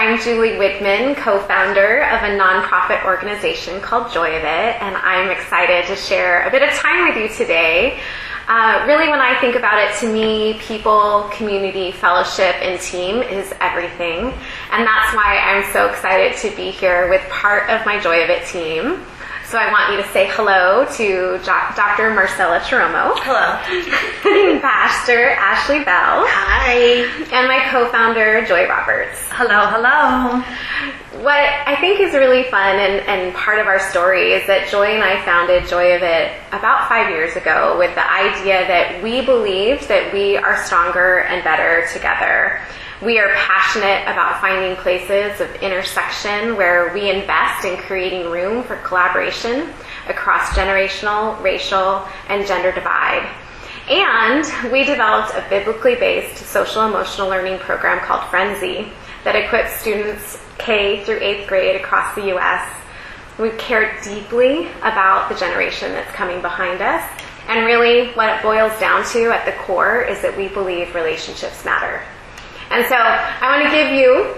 I'm Julie Widman, co-founder of a nonprofit organization called Joy of It, and I'm excited to share a bit of time with you today. Uh, really, when I think about it, to me, people, community, fellowship, and team is everything. And that's why I'm so excited to be here with part of my Joy of It team. So I want you to say hello to Dr. Marcella Chiromo. Hello. Pastor Ashley Bell. Hi. And my co-founder, Joy Roberts. Hello, hello. What I think is really fun and, and part of our story is that Joy and I founded Joy of It about five years ago with the idea that we believed that we are stronger and better together. We are passionate about finding places of intersection where we invest in creating room for collaboration across generational, racial, and gender divide. And we developed a biblically based social emotional learning program called Friendzy that equips students K through eighth grade across the U.S. We care deeply about the generation that's coming behind us. And really, what it boils down to at the core is that we believe relationships matter. And so I want to give you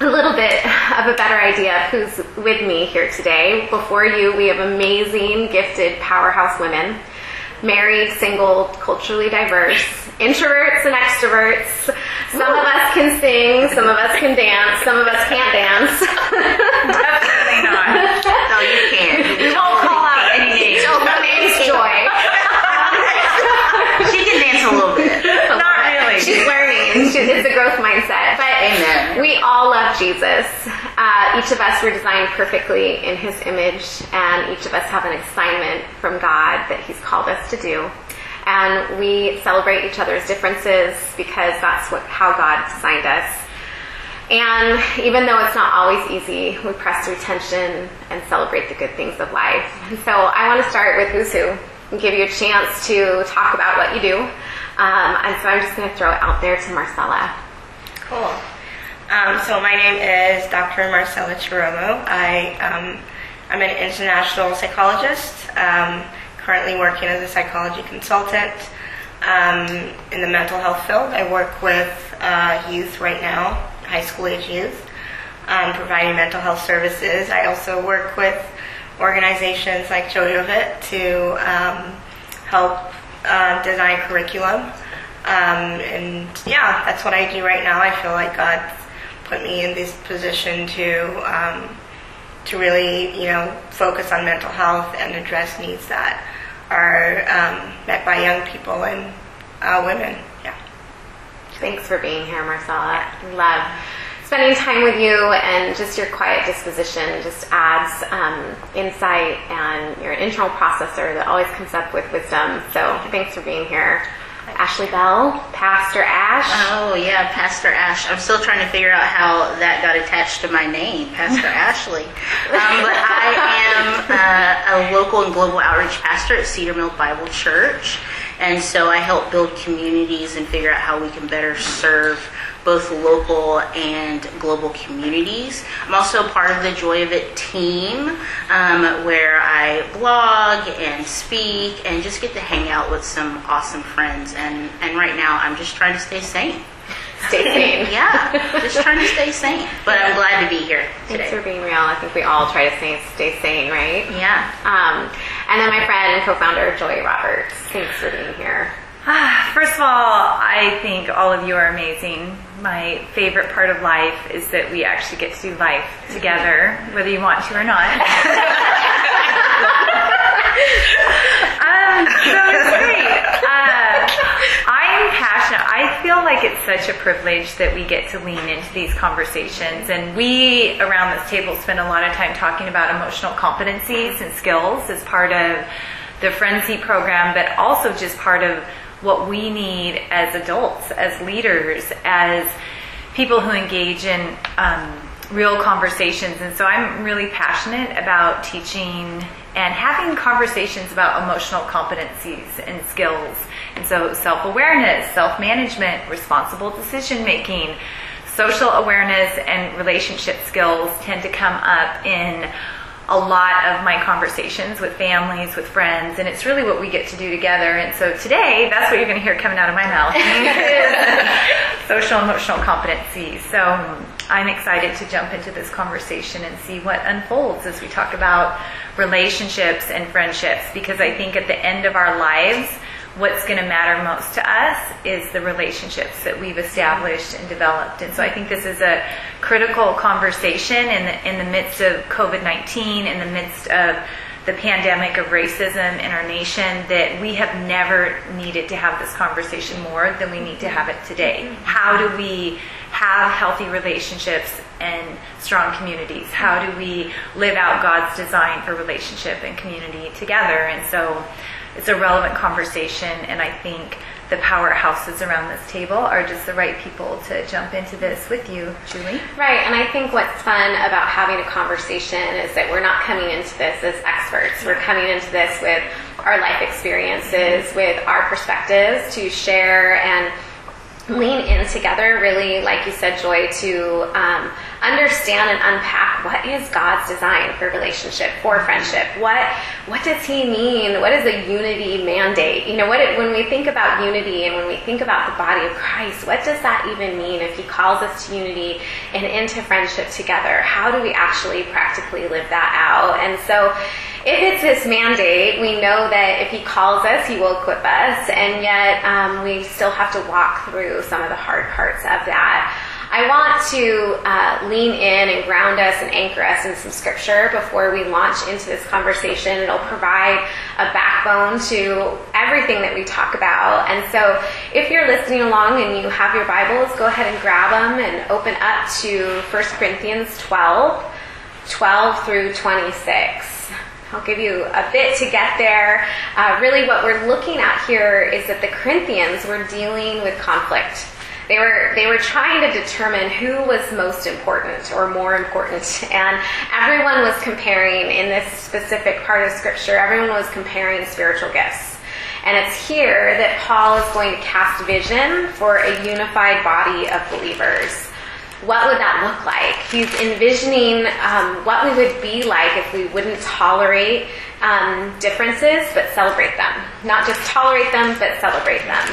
a little bit of a better idea of who's with me here today. Before you, we have amazing, gifted, powerhouse women, married, single, culturally diverse, introverts and extroverts. Some of us can sing, some of us can dance, some of us can't dance. Definitely not. No, you can't. Don't call out any names. My name's Joy. she can dance a little bit. Not really. She's learning. It's a growth mindset. But Amen. we all love Jesus. Uh, each of us were designed perfectly in his image, and each of us have an assignment from God that he's called us to do. And we celebrate each other's differences because that's what, how God designed us. And even though it's not always easy, we press through tension and celebrate the good things of life. And so I want to start with who's who and give you a chance to talk about what you do. Um, and so I'm just going to throw it out there to Marcella. Cool. Um, so my name is Dr. Marcella Chiromo. I, um, I'm an international psychologist, um, currently working as a psychology consultant um, in the mental health field. I work with uh, youth right now, high school age youth, um, providing mental health services. I also work with organizations like Joy of It to um, help uh, design curriculum. Um, and yeah, that's what I do right now. I feel like God's put me in this position to um, to really, you know, focus on mental health and address needs that are um, met by young people and uh, women. Yeah. Thanks for being here, Marcella. Love spending time with you and just your quiet disposition just adds um, insight and you're an internal processor that always comes up with wisdom. So thanks for being here. Ashley Bell, Pastor Ash. Oh yeah, Pastor Ash. I'm still trying to figure out how that got attached to my name, Pastor Ashley. Um, but I am uh, a local and global outreach pastor at Cedar Mill Bible Church, and so I help build communities and figure out how we can better serve both local and global communities. I'm also part of the Joy of It team, um, where I blog and speak and just get to hang out with some awesome friends. And, and right now, I'm just trying to stay sane. Stay sane. yeah, just trying to stay sane. But I'm glad to be here today. Thanks for being real. I think we all try to stay, stay sane, right? Yeah. Um, and then my friend and co-founder Joy Roberts. Thanks for being here. First of all, I think all of you are amazing. My favorite part of life is that we actually get to do life together, whether you want to or not. um, so it's great. Uh, I'm passionate. I feel like it's such a privilege that we get to lean into these conversations. And we around this table spend a lot of time talking about emotional competencies and skills as part of the Friendzy program, but also just part of what we need as adults, as leaders, as people who engage in um, real conversations. And so I'm really passionate about teaching and having conversations about emotional competencies and skills. And so self awareness, self management, responsible decision making, social awareness, and relationship skills tend to come up in a lot of my conversations with families, with friends, and it's really what we get to do together. And so today, that's what you're going to hear coming out of my mouth social emotional competency. So I'm excited to jump into this conversation and see what unfolds as we talk about relationships and friendships because I think at the end of our lives, what's going to matter most to us is the relationships that we've established and developed. And so I think this is a critical conversation in the, in the midst of COVID 19, in the midst of the pandemic of racism in our nation, that we have never needed to have this conversation more than we need to have it today. How do we have healthy relationships and strong communities? How do we live out God's design for relationship and community together? And so it's a relevant conversation, and I think the powerhouses around this table are just the right people to jump into this with you, Julie. Right, and I think what's fun about having a conversation is that we're not coming into this as experts. We're coming into this with our life experiences, with our perspectives to share and lean in together, really, like you said, Joy, to um, understand and unpack what is God's design for relationship, for friendship. What what does He mean? What is a unity mandate? You know, what it, when we think about unity and when we think about the body of Christ, what does that even mean? If He calls us to unity and into friendship together, how do we actually practically live that out? And so if it's his mandate, we know that if he calls us, he will equip us, and yet um, we still have to walk through some of the hard parts of that. I want to uh, lean in and ground us and anchor us in some scripture before we launch into this conversation. It'll provide a backbone to everything that we talk about. And so if you're listening along and you have your Bibles, go ahead and grab them and open up to 1 Corinthians 12, 12 through 26. I'll give you a bit to get there. Uh, really, what we're looking at here is that the Corinthians were dealing with conflict. They were they were trying to determine who was most important or more important, and everyone was comparing in this specific part of Scripture. Everyone was comparing spiritual gifts. And it's here that Paul is going to cast vision for a unified body of believers what would that look like? He's envisioning um, what we would be like if we wouldn't tolerate um, differences but celebrate them. Not just tolerate them but celebrate them.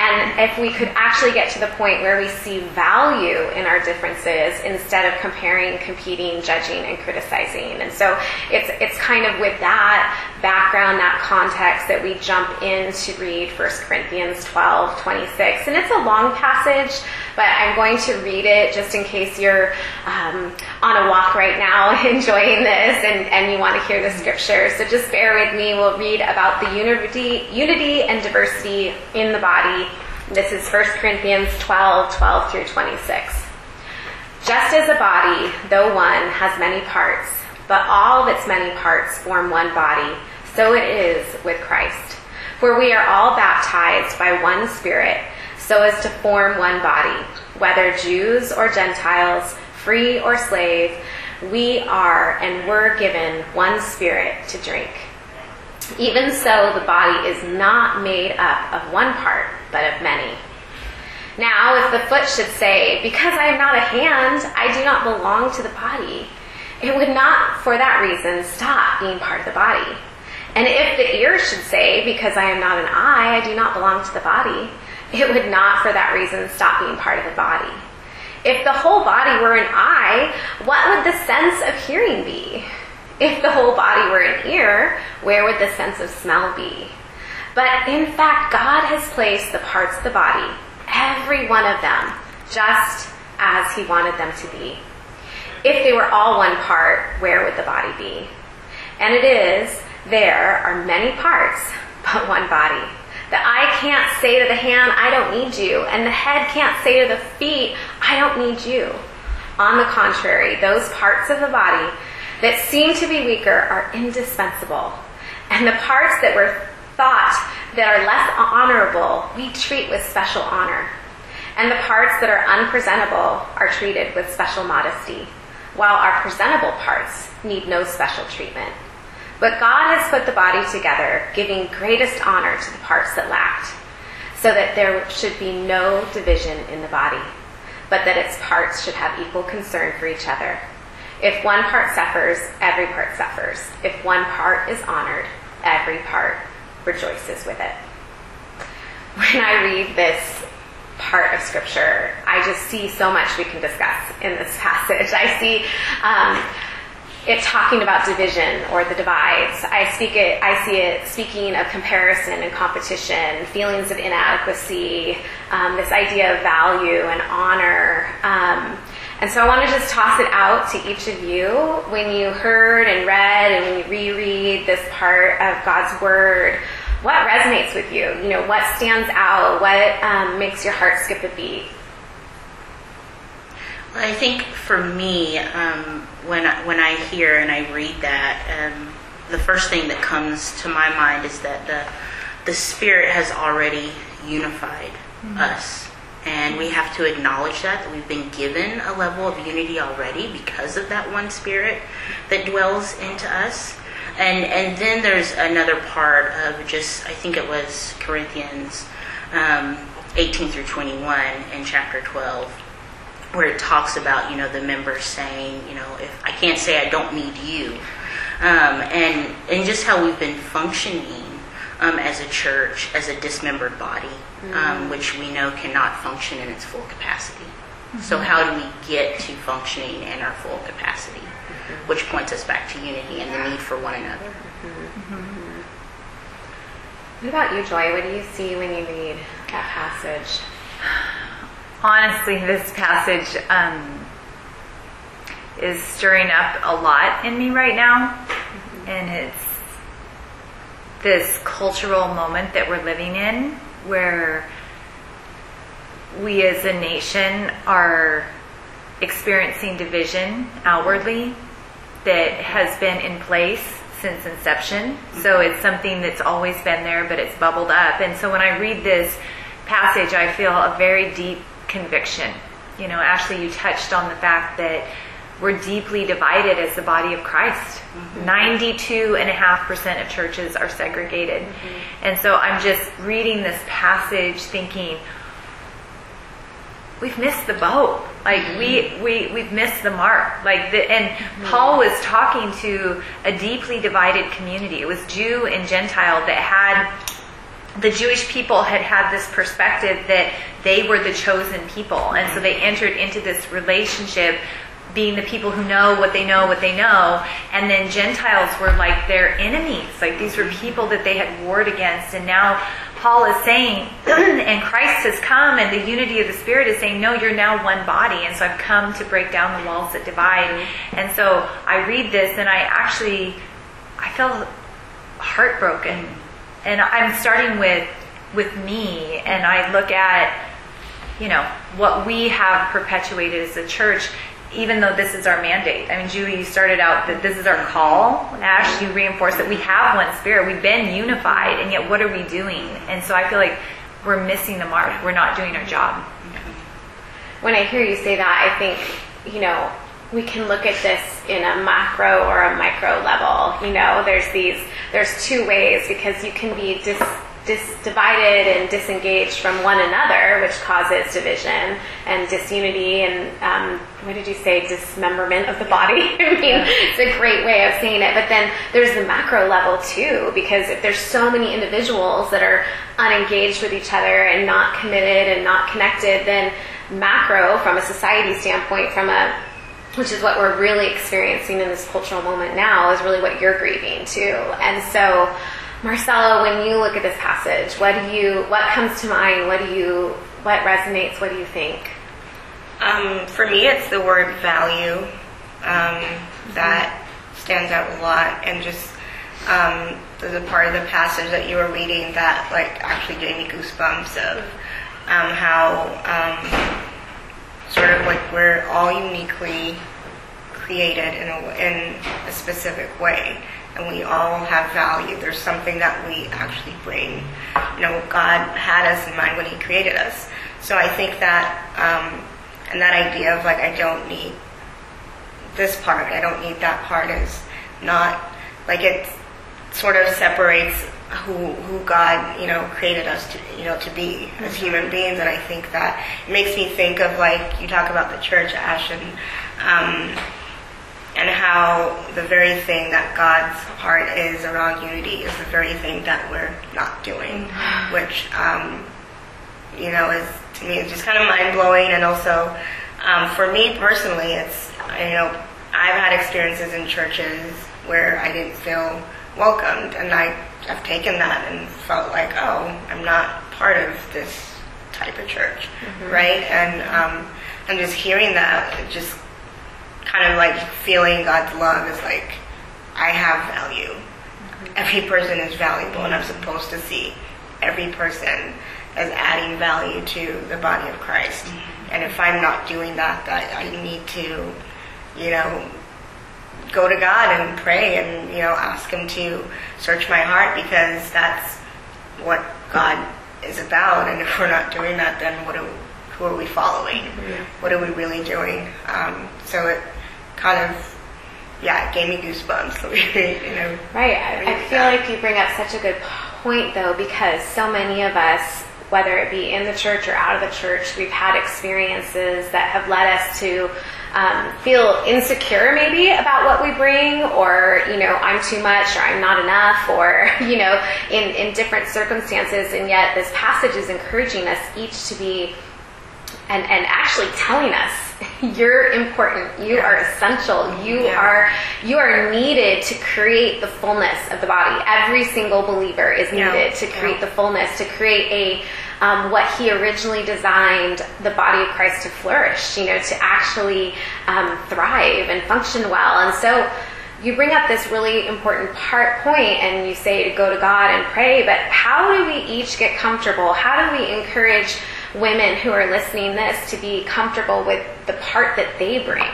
And if we could actually get to the point where we see value in our differences instead of comparing, competing, judging, and criticizing. And so it's, it's kind of with that background, that context that we jump in to read 1 Corinthians 12, 26. And it's a long passage, but I'm going to read it just in case you're um, on a walk right now enjoying this and, and you want to hear the scripture. So just bear with me. We'll read about the unity, unity and diversity in the body. This is 1 Corinthians 12, 12 through 26. Just as a body, though one, has many parts, but all of its many parts form one body, so it is with Christ. For we are all baptized by one Spirit, so as to form one body, whether Jews or Gentiles, free or slave, we are and were given one Spirit to drink. Even so, the body is not made up of one part, but of many. Now, if the foot should say, Because I am not a hand, I do not belong to the body, it would not, for that reason, stop being part of the body. And if the ear should say, Because I am not an eye, I do not belong to the body, it would not, for that reason, stop being part of the body. If the whole body were an eye, what would the sense of hearing be? If the whole body were an ear, where would the sense of smell be? But in fact, God has placed the parts of the body, every one of them, just as He wanted them to be. If they were all one part, where would the body be? And it is, there are many parts, but one body. The eye can't say to the hand, I don't need you. And the head can't say to the feet, I don't need you. On the contrary, those parts of the body that seem to be weaker are indispensable. And the parts that were thought that are less honorable, we treat with special honor. And the parts that are unpresentable are treated with special modesty, while our presentable parts need no special treatment. But God has put the body together, giving greatest honor to the parts that lacked, so that there should be no division in the body, but that its parts should have equal concern for each other. If one part suffers, every part suffers. If one part is honored, every part rejoices with it. When I read this part of scripture, I just see so much we can discuss in this passage. I see um, it talking about division or the divides. I speak it. I see it speaking of comparison and competition, feelings of inadequacy, um, this idea of value and honor. Um, and so I want to just toss it out to each of you when you heard and read and when you reread this part of God's Word. What resonates with you? You know, what stands out? What um, makes your heart skip a beat? Well, I think for me, um, when I, when I hear and I read that, um, the first thing that comes to my mind is that the the Spirit has already unified mm-hmm. us and we have to acknowledge that, that we've been given a level of unity already because of that one spirit that dwells into us. And, and then there's another part of just, I think it was Corinthians um, 18 through 21 in chapter 12, where it talks about, you know, the members saying, you know, if I can't say I don't need you. Um, and, and just how we've been functioning um, as a church, as a dismembered body, um, mm-hmm. which we know cannot function in its full capacity. Mm-hmm. So, how do we get to functioning in our full capacity? Mm-hmm. Which points us back to unity and the need for one another. Mm-hmm. What about you, Joy? What do you see when you read that passage? Honestly, this passage um, is stirring up a lot in me right now, mm-hmm. and it's this cultural moment that we're living in where we as a nation are experiencing division outwardly that has been in place since inception. So mm-hmm. it's something that's always been there, but it's bubbled up. And so when I read this passage, I feel a very deep conviction. You know, Ashley, you touched on the fact that we're deeply divided as the body of Christ. Mm-hmm. 92.5% of churches are segregated. Mm-hmm. And so I'm just reading this passage thinking, we've missed the boat. Like mm-hmm. we, we, we've missed the mark. Like the, and mm-hmm. Paul was talking to a deeply divided community. It was Jew and Gentile that had the Jewish people had had this perspective that they were the chosen people. And so they entered into this relationship being the people who know what they know, what they know, and then Gentiles were like their enemies. Like these were people that they had warred against, and now Paul is saying, and Christ has come, and the unity of the Spirit is saying, no, you're now one body, and so I've come to break down the walls that divide. And so I read this, and I actually, I feel heartbroken, and I'm starting with with me, and I look at you know what we have perpetuated as a church even though this is our mandate. I mean, Julie, you started out that this is our call. Ash, you reinforced that we have one spirit. We've been unified, and yet what are we doing? And so I feel like we're missing the mark. We're not doing our job. When I hear you say that, I think, you know, we can look at this in a macro or a micro level. You know, there's these, there's two ways because you can be dis dis- divided and disengaged from one another, which causes division and disunity and um, what did you say, dismemberment of the body? I mean, it's a great way of saying it. But then there's the macro level too, because if there's so many individuals that are unengaged with each other and not committed and not connected, then macro, from a society standpoint, from a which is what we're really experiencing in this cultural moment now, is really what you're grieving too. And so Marcella, when you look at this passage, what do you, what comes to mind? What do you, what resonates? What do you think? Um, for me, it's the word value um, that stands out a lot, and just um, a part of the passage that you were reading that like actually gave me goosebumps of um, how um, sort of like we're all uniquely created in a, in a specific way and we all have value. There's something that we actually bring. You know, God had us in mind when He created us. So I think that, um, and that idea of like, I don't need this part, I don't need that part is not, like it sort of separates who, who God, you know, created us to, you know, to be as mm-hmm. human beings. And I think that it makes me think of like, you talk about the church, Ash, and, um, and how the very thing that God's heart is around unity is the very thing that we're not doing, which um, you know is to me just kind of mind blowing, and also um, for me personally, it's you know I've had experiences in churches where I didn't feel welcomed, and I have taken that and felt like oh I'm not part of this type of church, right? And um, and just hearing that, it just kind of like feeling God's love is like, I have value. Every person is valuable, and I'm supposed to see every person as adding value to the body of Christ. And if I'm not doing that, that I need to, you know, go to God and pray and you know ask Him to search my heart because that's what God is about. And if we're not doing that, then what who are we following? What are we really doing? Um, so it kind of yeah, it gave me goosebumps. you know, Right. I, I feel like you bring up such a good point, though, because so many of us, whether it be in the church or out of the church, we've had experiences that have led us to um, feel insecure, maybe, about what we bring, or, you know, I'm too much, or I'm not enough, or, you know, in, in different circumstances. And yet, this passage is encouraging us each to be and, and actually telling us you're important you are essential you Yeah. are you are needed to create the fullness of the body every single believer is Yeah. needed to create Yeah. the fullness to create a um, what he originally designed the body of christ to flourish you know to actually um, thrive and function well and so you bring up this really important part point and you say to go to god and pray but how do we each get comfortable how do we encourage women who are listening this to be comfortable with the part that they bring.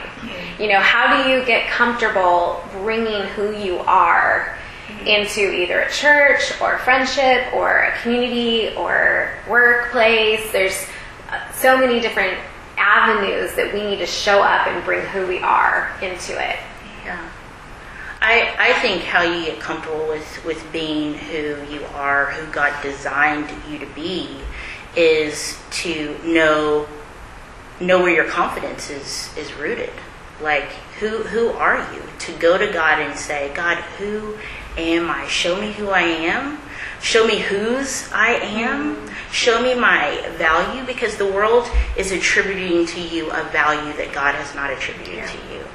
You know, how do you get comfortable bringing who you are into either a church or a friendship or a community or workplace? There's uh, so many different avenues that we need to show up and bring who we are into it. Yeah. I, I think how you get comfortable with, with being who you are, who God designed you to be, is to know know where your confidence is, is rooted. Like who who are you? To go to God and say, God, who am I? Show me who I am. Show me whose I am. Show me my value because the world is attributing to you a value that God has not attributed to you.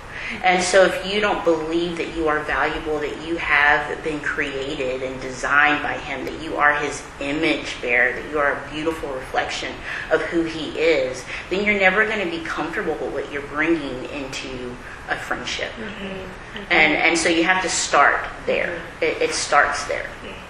And so, if you don't believe that you are valuable, that you have been created and designed by Him, that you are His image bearer, that you are a beautiful reflection of who He is, then you're never going to be comfortable with what you're bringing into a friendship. Mm-hmm. And and so you have to start there. Mm-hmm. It, it starts there. Mm-hmm.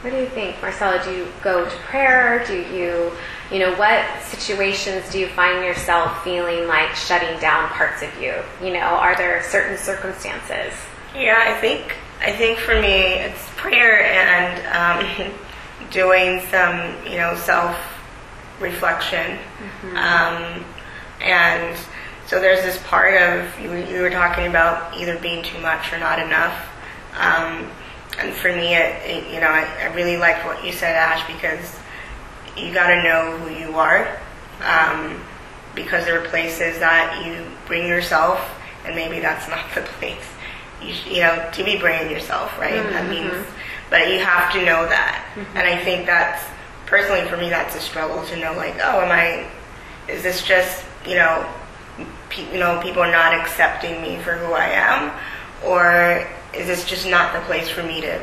What do you think, Marcella? Do you go to prayer? Do you, you know, what situations do you find yourself feeling like shutting down parts of you? You know, are there certain circumstances? Yeah, I think I think for me it's prayer and um, doing some you know self reflection, um, and so there's this part of you, you were talking about either being too much or not enough. Um, and for me, it, it, you know, I, I really like what you said, Ash, because you got to know who you are. Um, because there are places that you bring yourself, and maybe that's not the place you, sh- you know to be bringing yourself, right? That means, but you have to know that, and I think that's personally for me that's a struggle to know, like, oh, am I? Is this just you know, pe- you know, people not accepting me for who I am, or is this just not the place for me to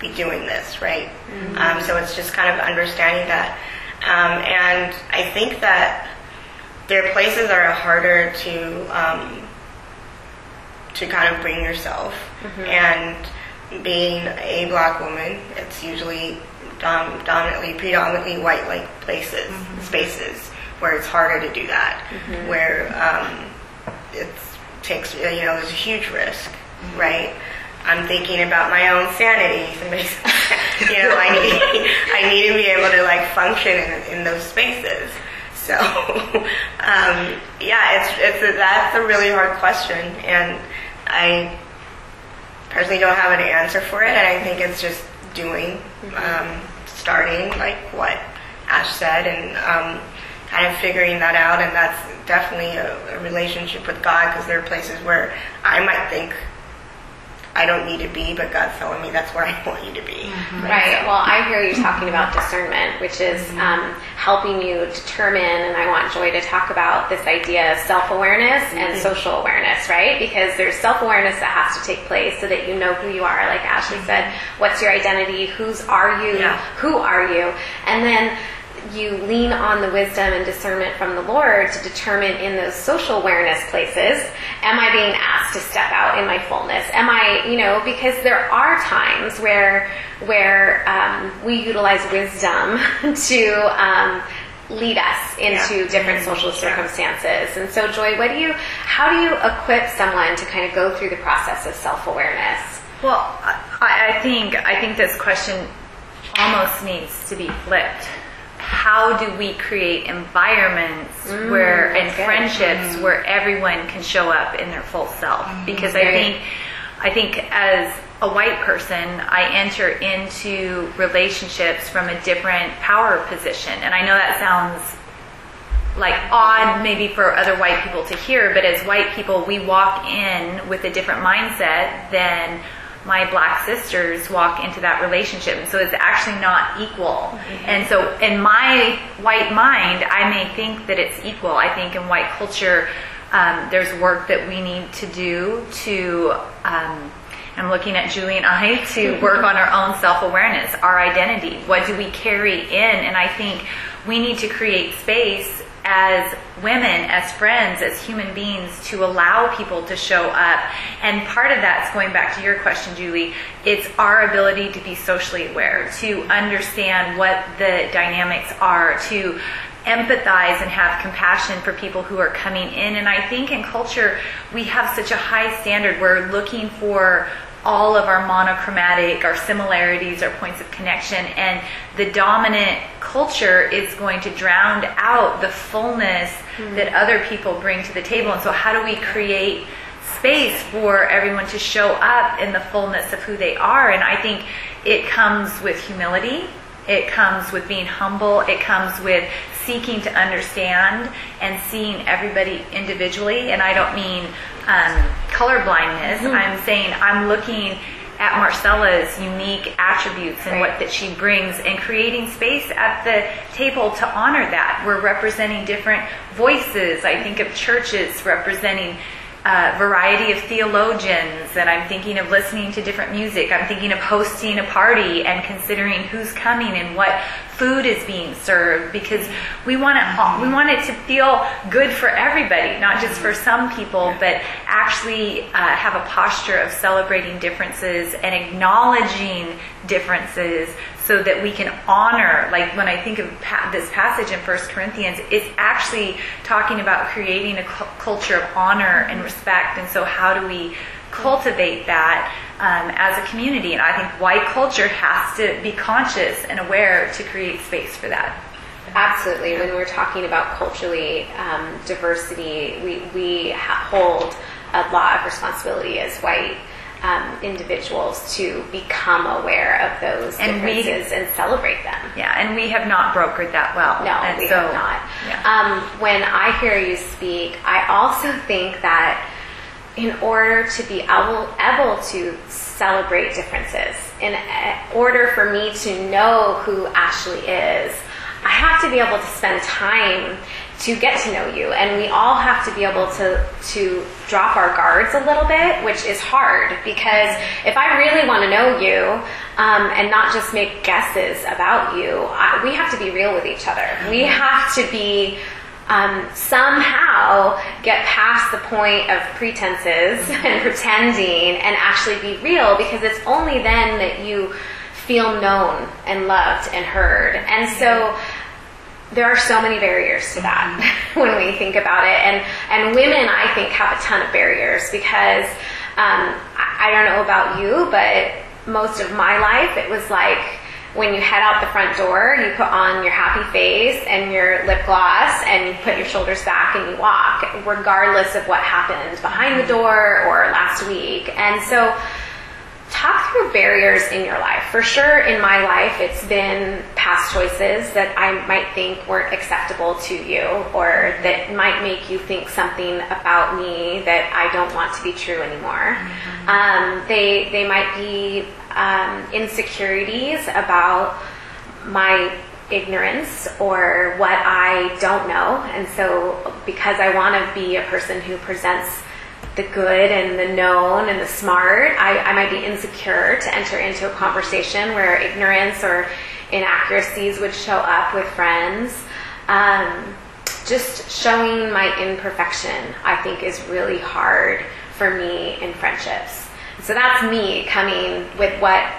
be doing this, right? Um, so it's just kind of understanding that. Um, and I think that there are places that are harder to um, to kind of bring yourself. And being a black woman, it's usually dom- dominantly, predominantly white like places, spaces where it's harder to do that, where um, it takes you know there's a huge risk, right? I'm thinking about my own sanity. You know, I need I need to be able to like function in, in those spaces. So, um, yeah, it's it's a, that's a really hard question, and I personally don't have an answer for it. And I think it's just doing, um, starting like what Ash said, and um, kind of figuring that out, and that's definitely a, a relationship with God because there are places where I might think I don't need to be, but God's telling me that's where I want you to be. Mm-hmm. Right. Well, I hear you talking about discernment, which is mm-hmm. um, helping you determine, and I want Joy to talk about this idea of self awareness and mm-hmm. social awareness, right? Because there's self awareness that has to take place so that you know who you are, like Ashley said. What's your identity? Whose are you? Yeah. Who are you? And then you lean on the wisdom and discernment from the Lord to determine in those social awareness places, am I being asked to step out in my fullness? Am I, you know, because there are times where where um, we utilize wisdom to um, lead us into Yeah. different social circumstances. And so, Joy, what do you, how do you equip someone to kind of go through the process of self awareness? Well, I, I think I think this question almost needs to be flipped. How do we create environments mm, where and good. friendships mm. where everyone can show up in their full self? Mm-hmm. Because I think I think as a white person, I enter into relationships from a different power position, and I know that sounds like odd maybe for other white people to hear, but as white people, we walk in with a different mindset than my black sisters walk into that relationship. And so it's actually not equal. And so in my white mind, I may think that it's equal. I think in white culture, um, there's work that we need to do to, um, I'm looking at Julie and I to work on our own self awareness, our identity. What do we carry in? And I think we need to create space as women, as friends, as human beings to allow people to show up. And part of that's going back to your question, Julie, it's our ability to be socially aware, to understand what the dynamics are, to empathize and have compassion for people who are coming in. And I think in culture, we have such a high standard. We're looking for all of our monochromatic, our similarities, our points of connection, and the dominant culture is going to drown out the fullness that other people bring to the table. And so, how do we create space for everyone to show up in the fullness of who they are? And I think it comes with humility. It comes with being humble. It comes with seeking to understand and seeing everybody individually. And I don't mean um, color blindness. Mm-hmm. I'm saying I'm looking at Marcella's unique attributes and Right. what that she brings and creating space at the table to honor that. We're representing different voices. I think of churches representing a variety of theologians and I'm thinking of listening to different music. I'm thinking of hosting a party and considering who's coming and what food is being served because we want it we want it to feel good for everybody, not just for some people, but actually uh, have a posture of celebrating differences and acknowledging differences so that we can honor like when i think of pa- this passage in First corinthians it's actually talking about creating a cu- culture of honor and respect. And so how do we cultivate that um, as a community? And i think white culture has to be conscious and aware to create space for that. Absolutely. When we're talking about culturally um, diversity, we, we hold a lot of responsibility as white um, individuals to become aware of those And we- differences and celebrate them. yeah and we have not brokered that well No, and we so, have not. yeah. Um, when I hear you speak, I also think that in order to be able, able to celebrate differences, in uh, order for me to know who Ashley is, I have to be able to spend time to get to know you, and we all have to be able to to drop our guards a little bit, which is hard because if I really want to know you um, and not just make guesses about you, I, we have to be real with each other. We have to be um, somehow get past the point of pretenses and pretending and actually be real because it's only then that you feel known and loved and heard. And so there are so many barriers to that when we think about it. And, and women, I think, have a ton of barriers because um, I, I don't know about you, but most of my life it was like when you head out the front door, you put on your happy face and your lip gloss and you put your shoulders back and you walk, regardless of what happened behind the door or last week. And so talk through barriers in your life. For sure, in my life, it's been past choices that I might think weren't acceptable to you or that might make you think something about me that I don't want to be true anymore. Mm-hmm. Um, they, they might be um, insecurities about my ignorance or what I don't know. And so, because I want to be a person who presents the good and the known and the smart, I, I might be insecure to enter into a conversation where ignorance or inaccuracies would show up with friends. Um, just showing my imperfection, I think, is really hard for me in friendships. So that's me coming with what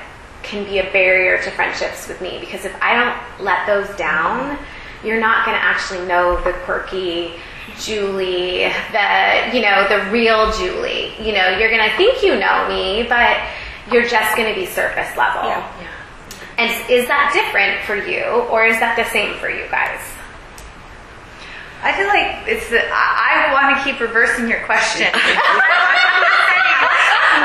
can be a barrier to friendships with me because if I don't let those down, you're not going to actually know the quirky Julie, the you know the real Julie. You know, you're going to think you know me, but you're just going to be surface level. Yeah. yeah. And is that different for you, or is that the same for you guys? I feel like it's. The, I, I want to keep reversing your question.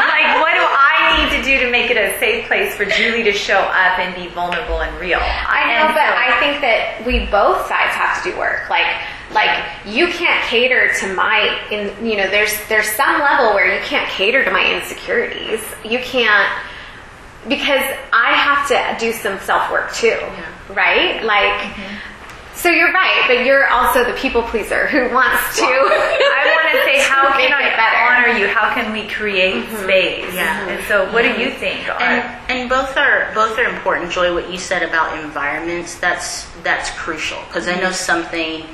like, what do I need to do to make it a safe place for Julie to show up and be vulnerable and real? I know, and but so, I think that we both sides have to do work. Like, like you can't cater to my in you know there's there's some level where you can't cater to my insecurities you can't because i have to do some self-work too yeah. right like mm-hmm. So you're right, but you're also the people pleaser who wants to. I want to say, how can I honor you? How can we create mm-hmm. space? Yeah. And so, what do you think? And, and both are both are important. Joy, what you said about environments that's that's crucial because mm-hmm. I know something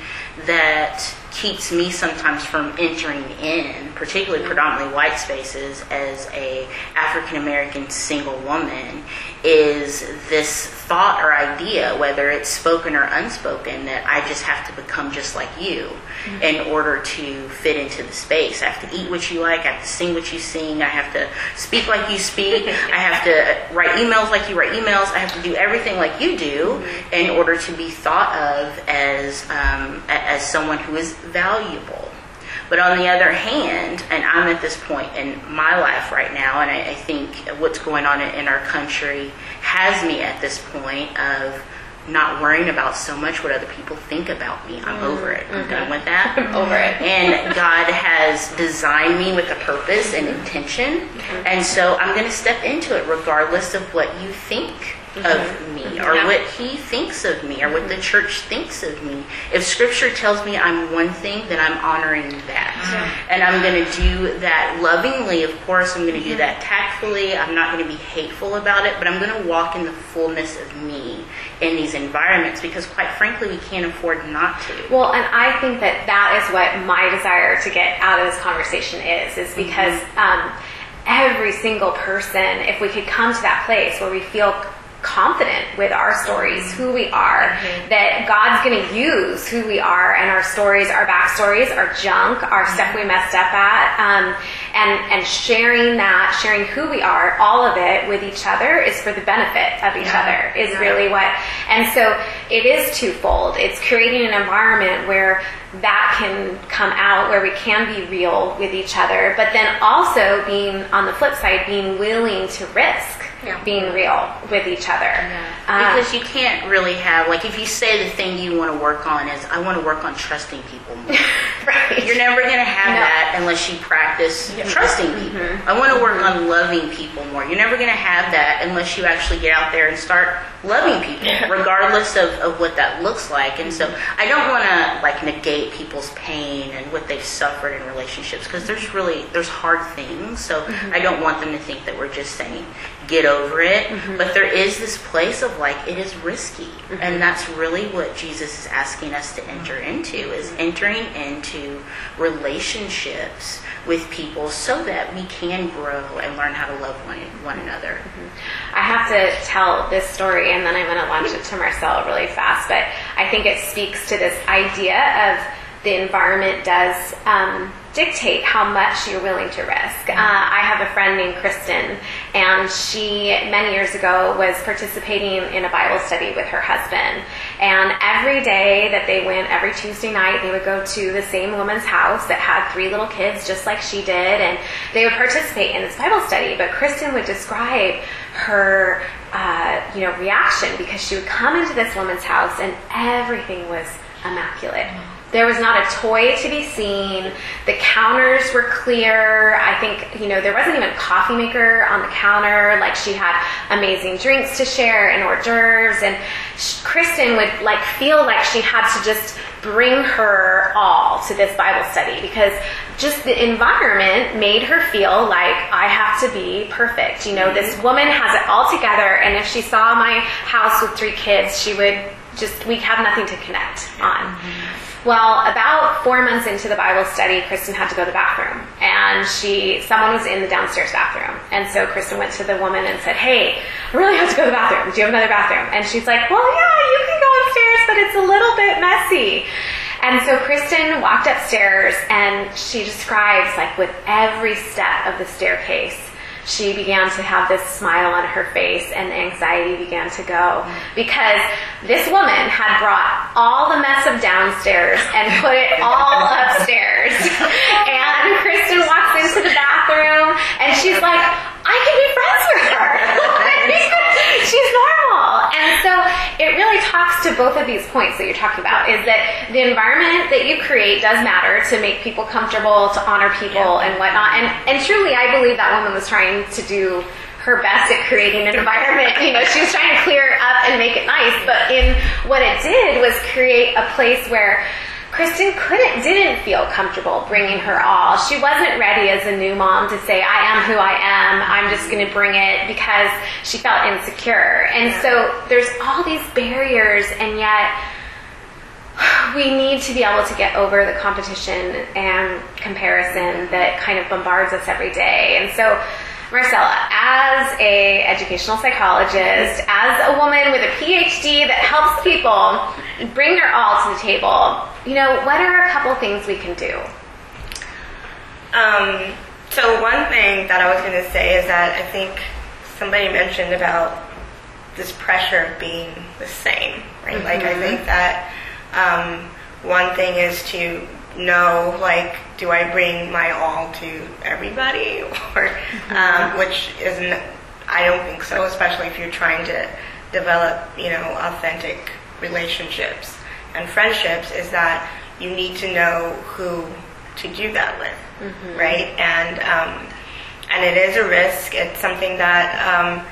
that keeps me sometimes from entering in, particularly predominantly white spaces, as a African American single woman, is this thought or idea, whether it's spoken or unspoken, that I just have to become just like you mm-hmm. in order to fit into the space. I have to eat what you like, I have to sing what you sing, I have to speak like you speak, I have to write emails like you write emails, I have to do everything like you do mm-hmm. in order to be thought of as um, as someone who is valuable. But on the other hand, and I'm at this point in my life right now, and I, I think what's going on in, in our country has me at this point of not worrying about so much what other people think about me. I'm mm-hmm. over it. I'm mm-hmm. done with that. I'm over it. And God has designed me with a purpose and intention. Mm-hmm. And so I'm going to step into it regardless of what you think of me or yeah. what he thinks of me or what the church thinks of me. If scripture tells me I'm one thing, then I'm honoring that. Mm-hmm. And I'm going to do that lovingly, of course. I'm going to do that tactfully. I'm not going to be hateful about it, but I'm going to walk in the fullness of me in these environments because, quite frankly, we can't afford not to. Well, and I think that that is what my desire to get out of this conversation is, is because mm-hmm. um, every single person, if we could come to that place where we feel confident with our stories, who we are, mm-hmm. that God's going to use who we are and our stories, our backstories, our junk, our mm-hmm. stuff we messed up at, um, and and sharing that, sharing who we are, all of it with each other is for the benefit of each yeah. other. Is yeah. really what, and so it is twofold. It's creating an environment where that can come out where we can be real with each other, but then also being on the flip side, being willing to risk yeah. being real with each other. Yeah. Um, because you can't really have, like, if you say the thing you want to work on is, I want to work on trusting people more. right. You're never going to have no. that unless you practice yeah. trusting people. Mm-hmm. I want to work mm-hmm. on loving people more. You're never going to have that unless you actually get out there and start loving people, regardless of, of what that looks like. And so I don't want to, like, negate people's pain and what they've suffered in relationships because there's really, there's hard things. So mm-hmm. I don't want them to think that we're just saying, get over it. Mm-hmm. But there is this place of like it is risky, mm-hmm. and that's really what Jesus is asking us to enter into is entering into relationships with people so that we can grow and learn how to love one, one another. Mm-hmm. I have to tell this story and then I'm going to launch it to Marcel really fast, but I think it speaks to this idea of the environment does um, dictate how much you're willing to risk. Uh, I have a friend named Kristen, and she, many years ago, was participating in a Bible study with her husband. And every day that they went, every Tuesday night, they would go to the same woman's house that had three little kids, just like she did, and they would participate in this Bible study. But Kristen would describe her, uh, you know, reaction because she would come into this woman's house and everything was immaculate. There was not a toy to be seen. The counters were clear. I think, you know, there wasn't even a coffee maker on the counter. Like she had amazing drinks to share and hors d'oeuvres. And Kristen would like feel like she had to just bring her all to this Bible study because just the environment made her feel like I have to be perfect. You know, this mm-hmm. woman has it all together. And if she saw my house with three kids, she would just, we have nothing to connect on. Mm-hmm. Well, about four months into the Bible study, Kristen had to go to the bathroom, and she someone was in the downstairs bathroom, and so Kristen went to the woman and said, "Hey, I really have to go to the bathroom. Do you have another bathroom?" And she's like, "Well, yeah, you can go upstairs, but it's a little bit messy." And so Kristen walked upstairs, and she describes like with every step of the staircase she began to have this smile on her face and the anxiety began to go because this woman had brought all the mess of downstairs and put it all upstairs. and Kristen walks into the bathroom and she's like, I can be friends with. She's normal. And so it really talks to both of these points that you're talking about is that the environment that you create does matter to make people comfortable, to honor people and whatnot. And, and truly, I believe that woman was trying to do her best at creating an environment. You know, she was trying to clear it up and make it nice, but in what it did was create a place where Kristen couldn't, didn't feel comfortable bringing her all. She wasn't ready as a new mom to say, I am who I am. I'm just going to bring it because she felt insecure. And so there's all these barriers and yet we need to be able to get over the competition and comparison that kind of bombards us every day. And so Marcella, as a educational psychologist, as a woman with a PhD that helps people bring their all to the table, you know, what are a couple things we can do? Um, so one thing that I was going to say is that I think somebody mentioned about this pressure of being the same, right? Mm-hmm. Like I think mm-hmm. that um, one thing is to know like do I bring my all to everybody? Or um, which isn't I don't think so especially if you're trying to develop you know authentic relationships. And friendships is that you need to know who to do that with mm-hmm. right? And um, and it is a risk. It's something that um,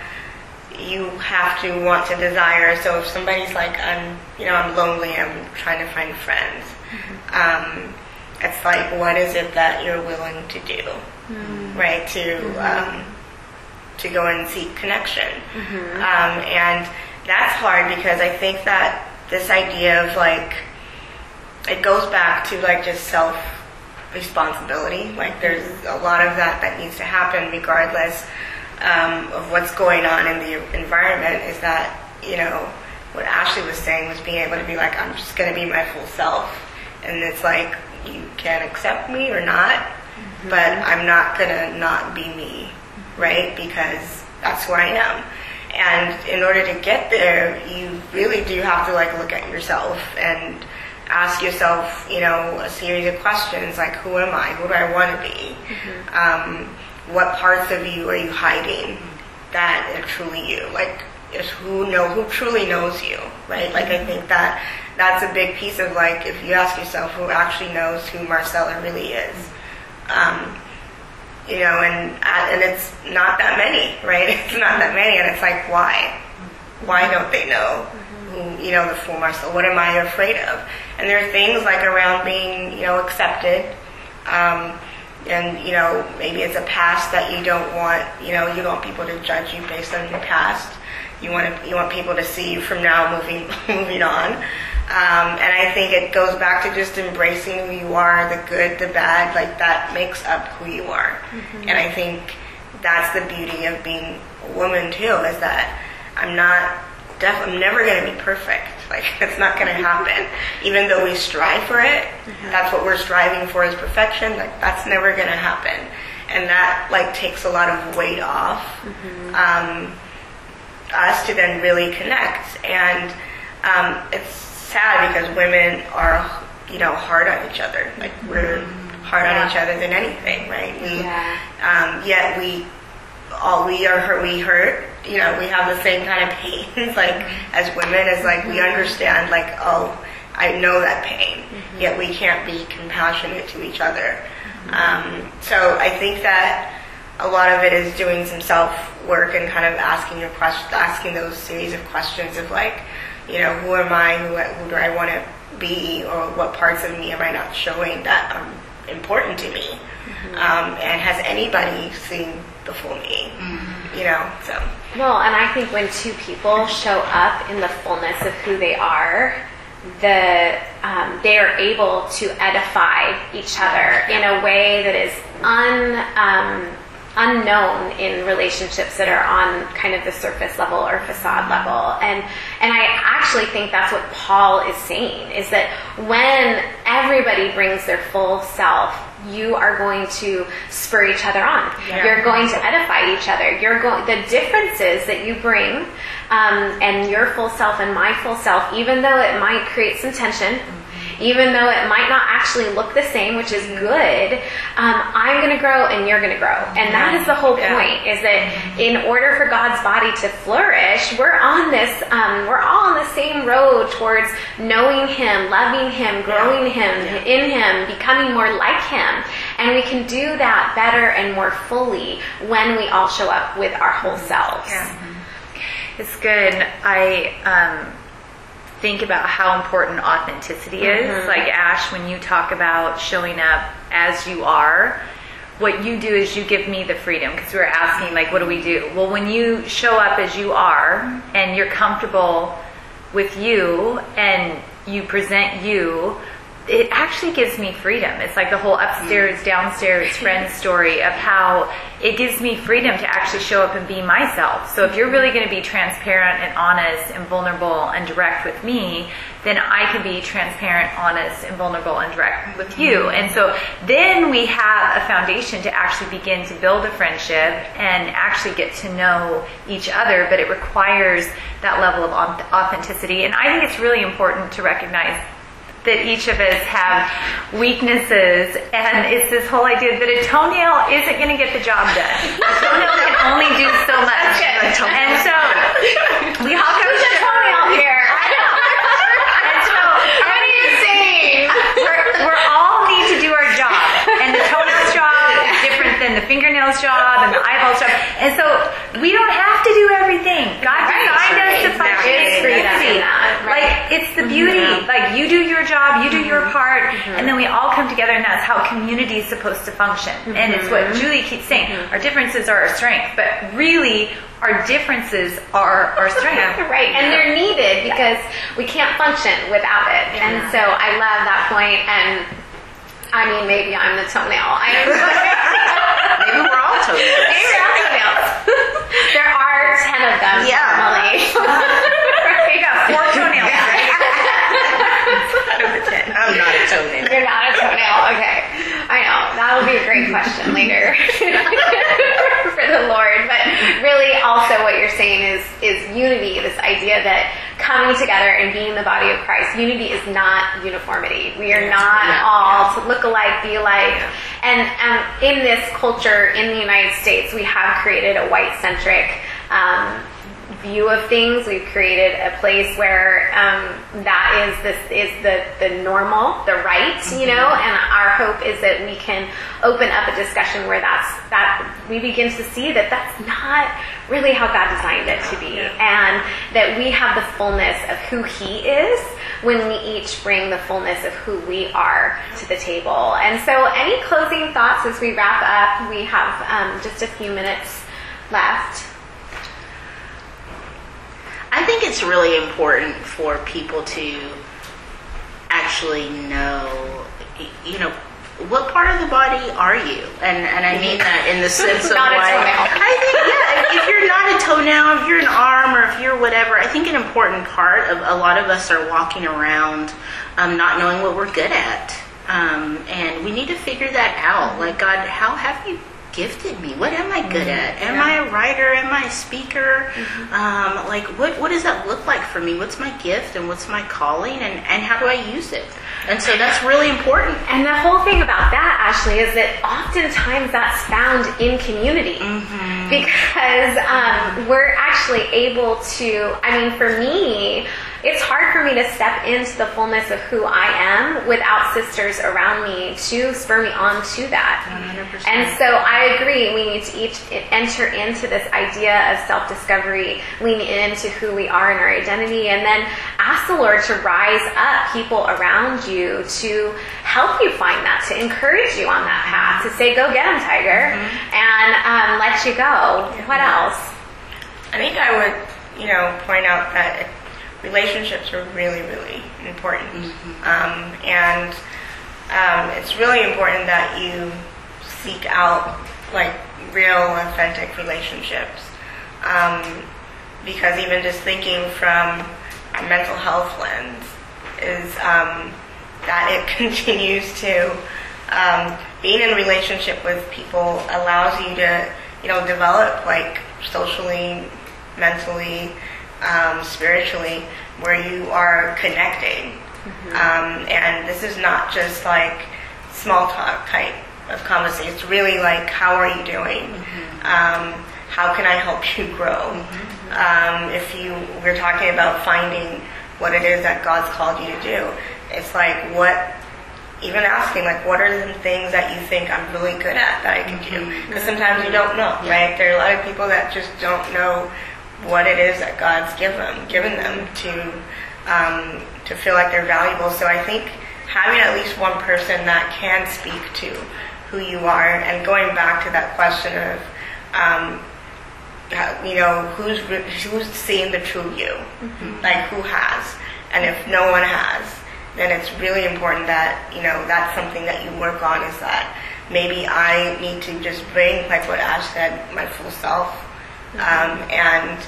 you have to want to desire. So if somebody's like I'm you know I'm lonely I'm trying to find friends um, it's like, what is it that you're willing to do, mm-hmm. right? To mm-hmm. um, to go and seek connection, mm-hmm. um, and that's hard because I think that this idea of like it goes back to like just self responsibility. Like there's a lot of that that needs to happen regardless um, of what's going on in the environment. Is that you know what Ashley was saying was being able to be like, I'm just going to be my full self and it's like you can accept me or not, mm-hmm. but I'm not gonna not be me, right? Because that's who I am. And in order to get there, you really do have to like look at yourself and ask yourself, you know, a series of questions like, who am I? Who do I want to be? Mm-hmm. Um, what parts of you are you hiding that are truly you? Like, is who know who truly knows you, right? Like, I think that that's a big piece of like if you ask yourself who actually knows who Marcella really is. Um, you know, and and it's not that many, right? It's not that many, and it's like why? Why don't they know who you know the full Marcella? What am I afraid of? And there are things like around being you know accepted. Um, and you know maybe it's a past that you don't want you know you don't want people to judge you based on your past you want to, you want people to see you from now moving moving on um, and I think it goes back to just embracing who you are, the good, the bad, like that makes up who you are. Mm-hmm. And I think that's the beauty of being a woman too, is that I'm not def- I'm never going to be perfect. Like it's not going to happen. Even though we strive for it, that's what we're striving for is perfection. Like that's never going to happen, and that like takes a lot of weight off um, us to then really connect. And um, it's sad because women are you know hard on each other. Like we're hard on each other than anything, right? We, Yeah. um, yet we all we are hurt we hurt you know we have the same kind of pains like as women is like we understand like oh i know that pain yet we can't be compassionate to each other um, so i think that a lot of it is doing some self work and kind of asking your question asking those series of questions of like you know who am i who, who do i want to be or what parts of me am i not showing that are important to me? Um, and has anybody seen the full me? You know, so. Well, and I think when two people show up in the fullness of who they are, the um, they are able to edify each other in a way that is un, um, unknown in relationships that are on kind of the surface level or facade level. And and I actually think that's what Paul is saying is that when everybody brings their full self, you are going to spur each other on. Yeah. You're going to edify each other. You're going the differences that you bring, um, and your full self and my full self, even though it might create some tension, even though it might not actually look the same, which is good. Um, I'm going to grow, and you're going to grow, and that is the whole Yeah. point. Is that in order for God's body to flourish, we're on this. Um, we're all on the same road towards knowing Him, loving Him, growing Him, in Him, becoming more like Him. And we can do that better and more fully when we all show up with our whole selves. yeah. It's good. I um, think about how important authenticity is. Mm-hmm. Like Ash, when you talk about showing up as you are, what you do is you give me the freedom because we were asking, like, what do we do? Well, when you show up as you are and you're comfortable with you and you present you, it actually gives me freedom. It's like the whole upstairs, mm. downstairs friend story of how it gives me freedom to actually show up and be myself. So if you're really going to be transparent and honest and vulnerable and direct with me, then I can be transparent, honest, and vulnerable and direct with you. Mm-hmm. And so then we have a foundation to actually begin to build a friendship and actually get to know each other, but it requires that level of authenticity. And I think it's really important to recognize that each of us have weaknesses, and it's this whole idea that a toenail isn't going to get the job done. A toenail can only do so much. And so we all come to Toenail here. I know. And so What are you saying? we're, we're all need to do our job, and the toenail's job is different than the fingernail's job and the eyeball's job. And so we don't have to do everything. God Right. designed us to function in freedom unity. in that, right. Like it's the mm-hmm. beauty. Like you do your job, you do mm-hmm. your part, mm-hmm. and then we all come together, and that's how community is supposed to function. And it's what Julie keeps saying: our differences are our strength, but really, our differences are our strength. Right, and they're needed because we can't function without it. And so I love that point. And I mean, maybe I'm the toenail. I Maybe we're all toenails. maybe we're all there are ten of them Yeah. normally. You got four toenails. out of ten. I'm not a toenail. You're not a toenail. Okay, I know that'll be a great question later for the Lord. But really, also what you're saying is is unity. This idea that coming together and being the body of Christ. Unity is not uniformity. We are not Yeah. all to look alike, be alike. And um, in this culture in the United States, we have created a white centric. Um, view of things. We've created a place where um, that is this is the the normal, the right, you know. And our hope is that we can open up a discussion where that's that we begin to see that that's not really how God designed it to be, and that we have the fullness of who He is when we each bring the fullness of who we are to the table. And so, any closing thoughts as we wrap up? We have um, just a few minutes left. I think it's really important for people to actually know, you know, what part of the body are you? And and I mean that in the sense of Not a like. I think yeah, if you're not a toenail, if you're an arm, or if you're whatever, I think an important part of a lot of us are walking around um, not knowing what we're good at, um, and we need to figure that out. Like God, how have you gifted me? What am I good at? Am I a writer? Am I a speaker? Um, like what what does that look like for me? What's my gift and what's my calling and, and how do I use it? And so that's really important. And the whole thing about that, Ashley, is that oftentimes that's found in community because um, we're actually able to. I mean, for me, it's hard for me to step into the fullness of who I am without sisters around me to spur me on to that. 100%. And so I agree, we need to each enter into this idea of self discovery, lean into who we are in our identity, and then ask the Lord to rise up people around you to help you find that, to encourage you on that path, to say, go get them, Tiger, and um, let you go. What else? I think I would, you know, point out that relationships are really, really important. Um, and um, it's really important that you seek out like real, authentic relationships. Um, because even just thinking from a mental health lens is um, that it continues to um, being in relationship with people allows you to you know develop like socially, mentally, um, spiritually, where you are connecting. Um, and this is not just like small talk type of conversation. It's really like, how are you doing? Um, how can I help you grow? Um, if you we're talking about finding what it is that God's called you to do, it's like what even asking like what are the things that you think I'm really good at that I can do because sometimes you don't know right there are a lot of people that just don't know what it is that God's given given them to um, to feel like they're valuable. So I think having at least one person that can speak to who you are and going back to that question of um, you know who's who's seeing the true you? Like who has? And if no one has then it's really important that you know that's something that you work on is that maybe i need to just bring like what ash said my full self um, and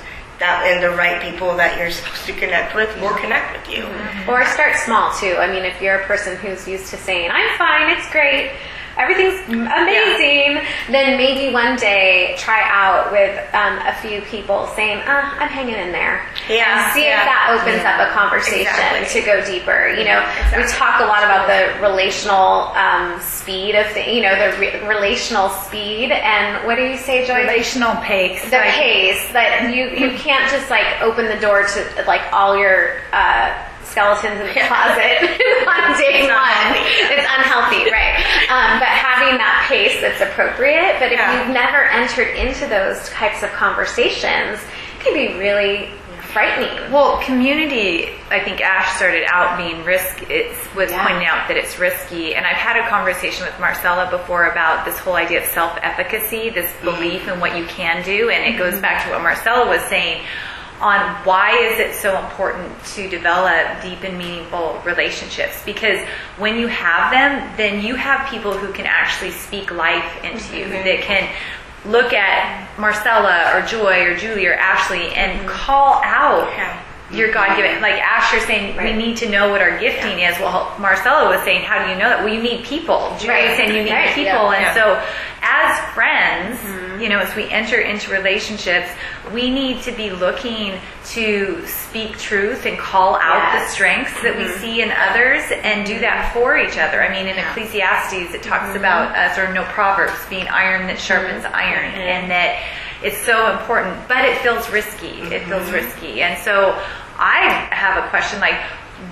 that and the right people that you're supposed to connect with will connect with you Or start small too. I mean, if you're a person who's used to saying, I'm fine, it's great, everything's amazing, then maybe one day try out with um, a few people saying, uh, I'm hanging in there. Yeah, And see yeah. if that opens up a conversation Exactly. to go deeper. You know, we talk a lot about the relational um, speed of the, you know, the re- relational speed. And what do you say, Joy? Relational pace. the like- pace that you you can't just like open the door to like all your uh, skeletons in the closet on day one. It's unhealthy, right? Um, but having that pace that's appropriate. But if Yeah. you've never entered into those types of conversations, it can be really frightening. Well, community, I think Ash started out being risk. It was Yeah. pointing out that it's risky, and I've had a conversation with Marcella before about this whole idea of self-efficacy, this belief in what you can do, and it goes back to what Marcella was saying on why is it so important to develop deep and meaningful relationships because when you have them then you have people who can actually speak life into you mm-hmm. that can look at Marcella or Joy or Julie or Ashley and mm-hmm. call out Yeah. your God given. Like Asher saying, we need to know what our gifting is. Well, Marcella was saying, how do you know that? Well, you need people. Julie was Right. saying, you need Right, people. yeah. And Yeah. so, as friends, mm-hmm. you know, as we enter into relationships, we need to be looking to speak truth and call out the Yes. strengths that we mm-hmm. see in others and do that for each other. I mean, in Ecclesiastes, it talks mm-hmm. about uh, us, or no, Proverbs, being iron that sharpens iron, and that it's so important, but it feels risky. It feels risky. And so I have a question like,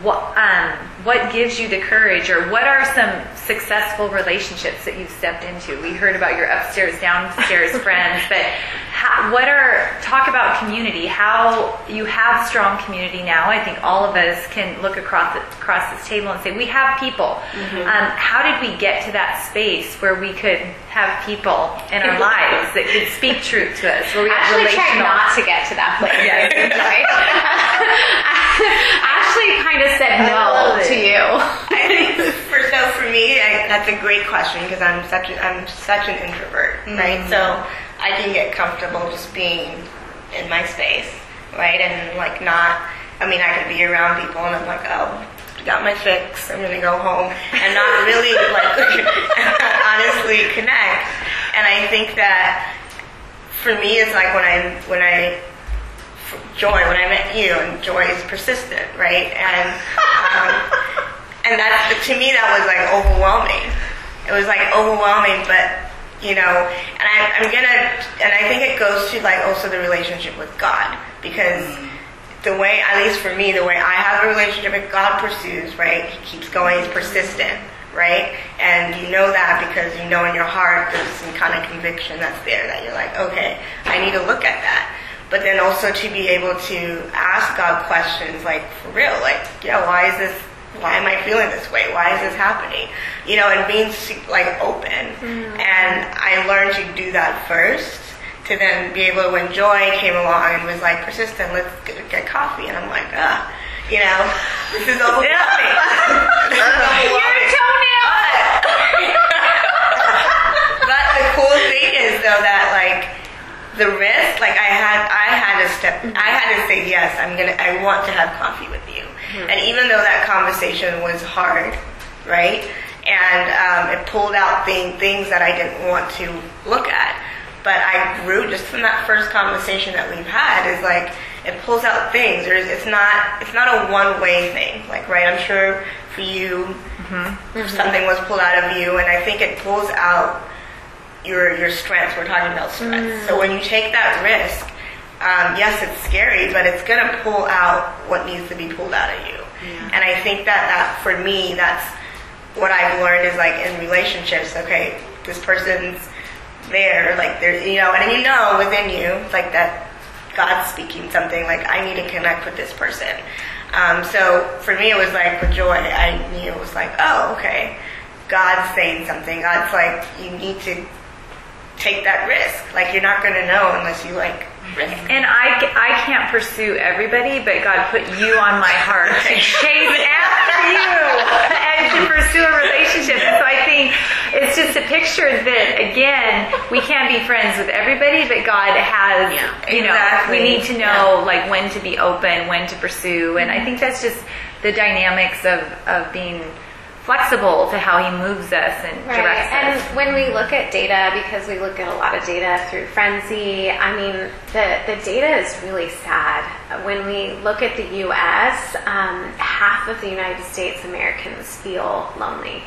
what, um, what gives you the courage, or what are some successful relationships that you've stepped into? We heard about your upstairs, downstairs friends, but how, what are, talk about community, how you have strong community now. I think all of us can look across, across this table and say, we have people. Um, how did we get to that space where we could have people in our lives that could speak truth to us, where we Ashley tried not to get to that place. Right? Ashley kind of said no to you. I think for so for me, I, that's a great question because I'm such a, I'm such an introvert, right? Mm. So I can get comfortable just being in my space, right, and like not. I mean, I could be around people and I'm like, oh, got my fix. I'm gonna go home and not really like honestly connect. And I think that for me, it's like when I when I Joy when I met you, and Joy is persistent, right? And um, and that to me that was like overwhelming. It was like overwhelming, but you know, and I, I'm gonna, and I think it goes to like also the relationship with God because the way, at least for me, the way I have a relationship with God pursues, right? He keeps going, he's persistent, right? And you know that because you know in your heart there's some kind of conviction that's there that you're like, okay, I need to look at that but then also to be able to ask God questions like for real, like, yeah, why is this? Why am I feeling this way? Why is this happening? You know, and being like open. Mm-hmm. And I learned to do that first to then be able to, when Joy came along and was like persistent, let's get, get coffee. And I'm like, ah, you know, this is overwhelming. is overwhelming. but the cool thing is though that like, the risk, like I had, I had to step, I had to say yes. I'm gonna, I want to have coffee with you. Mm-hmm. And even though that conversation was hard, right, and um, it pulled out thing, things that I didn't want to look at, but I grew just from that first conversation that we've had. Is like it pulls out things. There's, it's not, it's not a one way thing. Like right, I'm sure for you, mm-hmm. something was pulled out of you, and I think it pulls out your your strengths. We're talking about strengths. Mm. So when you take that risk, um, yes, it's scary, but it's gonna pull out what needs to be pulled out of you. Yeah. And I think that that for me, that's what I've learned is like in relationships. Okay, this person's there, like there, you know, and you know within you, like that God's speaking something. Like I need to connect with this person. Um, so for me, it was like with joy. I knew it was like, oh, okay. God's saying something. God's like, you need to take that risk. Like you're not going to know unless you like risk. And I, I can't pursue everybody, but God put you on my heart to chase after you and to pursue a relationship. And so I think it's just a picture that again we can't be friends with everybody, but God has yeah, you know exactly. we need to know yeah. like when to be open, when to pursue, and I think that's just the dynamics of of being flexible to how he moves us and right. directs and us. And when we look at data, because we look at a lot of data through Friendzy, I mean, the, the data is really sad. When we look at the U.S., um, half of the United States Americans feel lonely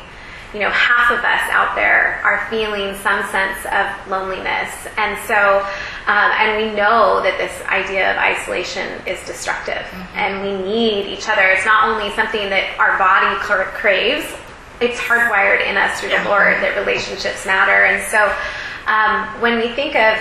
you know, half of us out there are feeling some sense of loneliness. And so, um, and we know that this idea of isolation is destructive mm-hmm. and we need each other. It's not only something that our body craves, it's hardwired in us through the Lord that relationships matter. And so, um, when we think of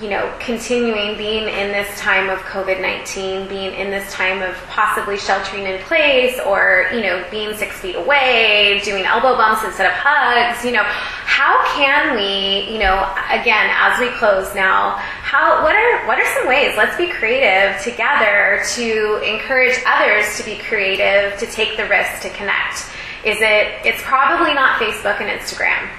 you know, continuing being in this time of COVID 19, being in this time of possibly sheltering in place or, you know, being six feet away, doing elbow bumps instead of hugs, you know, how can we, you know, again, as we close now, how, what are, what are some ways? Let's be creative together to encourage others to be creative, to take the risk to connect. Is it? It's probably not Facebook and Instagram,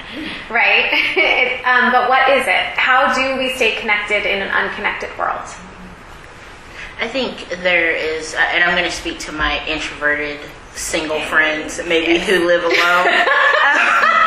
right? it, um, but what is it? How do we stay connected in an unconnected world? I think there is, uh, and I'm going to speak to my introverted single friends, maybe who live alone,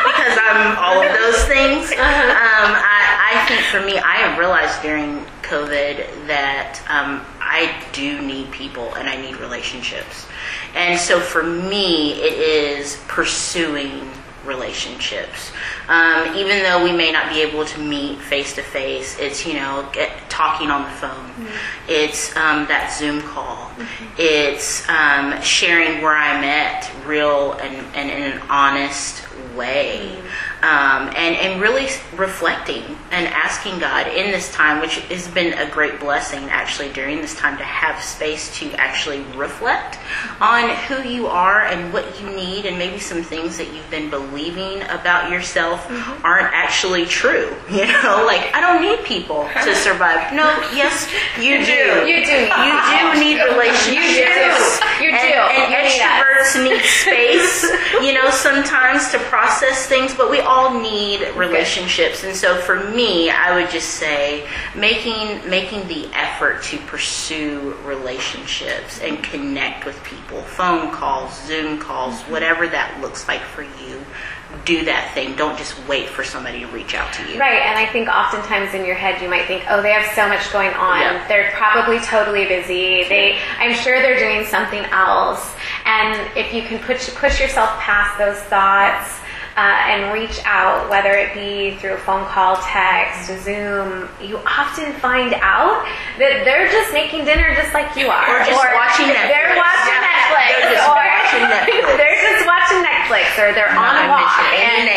because I'm all of those things. Uh-huh. Um, I, I, think for me, I realized during COVID that um, I do need people and I need relationships. And so for me, it is pursuing relationships. Um, even though we may not be able to meet face to face, it's, you know, get, talking on the phone. Mm-hmm. It's um, that Zoom call. Mm-hmm. It's um, sharing where I'm at real and, and in an honest way. Mm-hmm. um, and and really reflecting and asking God in this time, which has been a great blessing actually during this time to have space to actually reflect on who you are and what you need, and maybe some things that you've been believing about yourself aren't actually true. You know, like I don't need people to survive. No, yes, you do. You do. You do need relationships. You do. And, and You need extroverts need space, you know, sometimes to process things, but we all need relationships. And so for me, I would just say making making the effort to pursue relationships and connect with people, phone calls, Zoom calls, Mm-hmm. whatever that looks like for you. Do that thing. Don't just wait for somebody to reach out to you. Right, and I think oftentimes in your head you might think, oh, they have so much going on. Yeah. They're probably totally busy. They, I'm sure they're doing something else. And if you can push push yourself past those thoughts uh, and reach out, whether it be through a phone call, text, Zoom, you often find out that they're just making dinner just like you are, Or just watching Netflix. They're watching Yeah. Netflix, They're just or watching Netflix. they're just watching Netflix, or they're on a walk. And-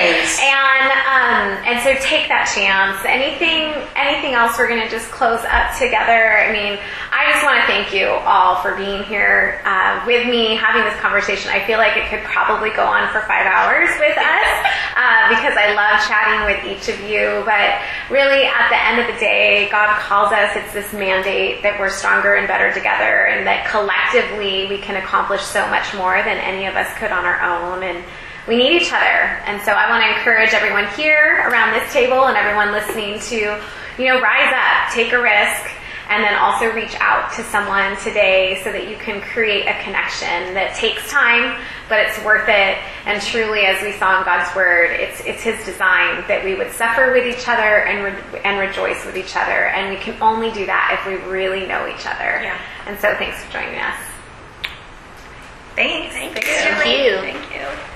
and um, and so take that chance. Anything anything else we're gonna just close up together. I mean, I just want to thank you all for being here uh, with me, having this conversation. I feel like it could probably go on for five hours with us uh, because I love chatting with each of you. But really, at the end of the day, God calls us. It's this mandate that we're stronger and better together, and that collectively we can accomplish so much more than any of us could on our own. And we need each other. And so I want to encourage everyone here around this table and everyone listening to, you know, rise up, take a risk, and then also reach out to someone today so that you can create a connection that takes time, but it's worth it. And truly, as we saw in God's Word, it's it's His design that we would suffer with each other and re- and rejoice with each other. And we can only do that if we really know each other. Yeah. And so, thanks for joining us. Thanks. Thank Thanks, you. Thank you. Thank you.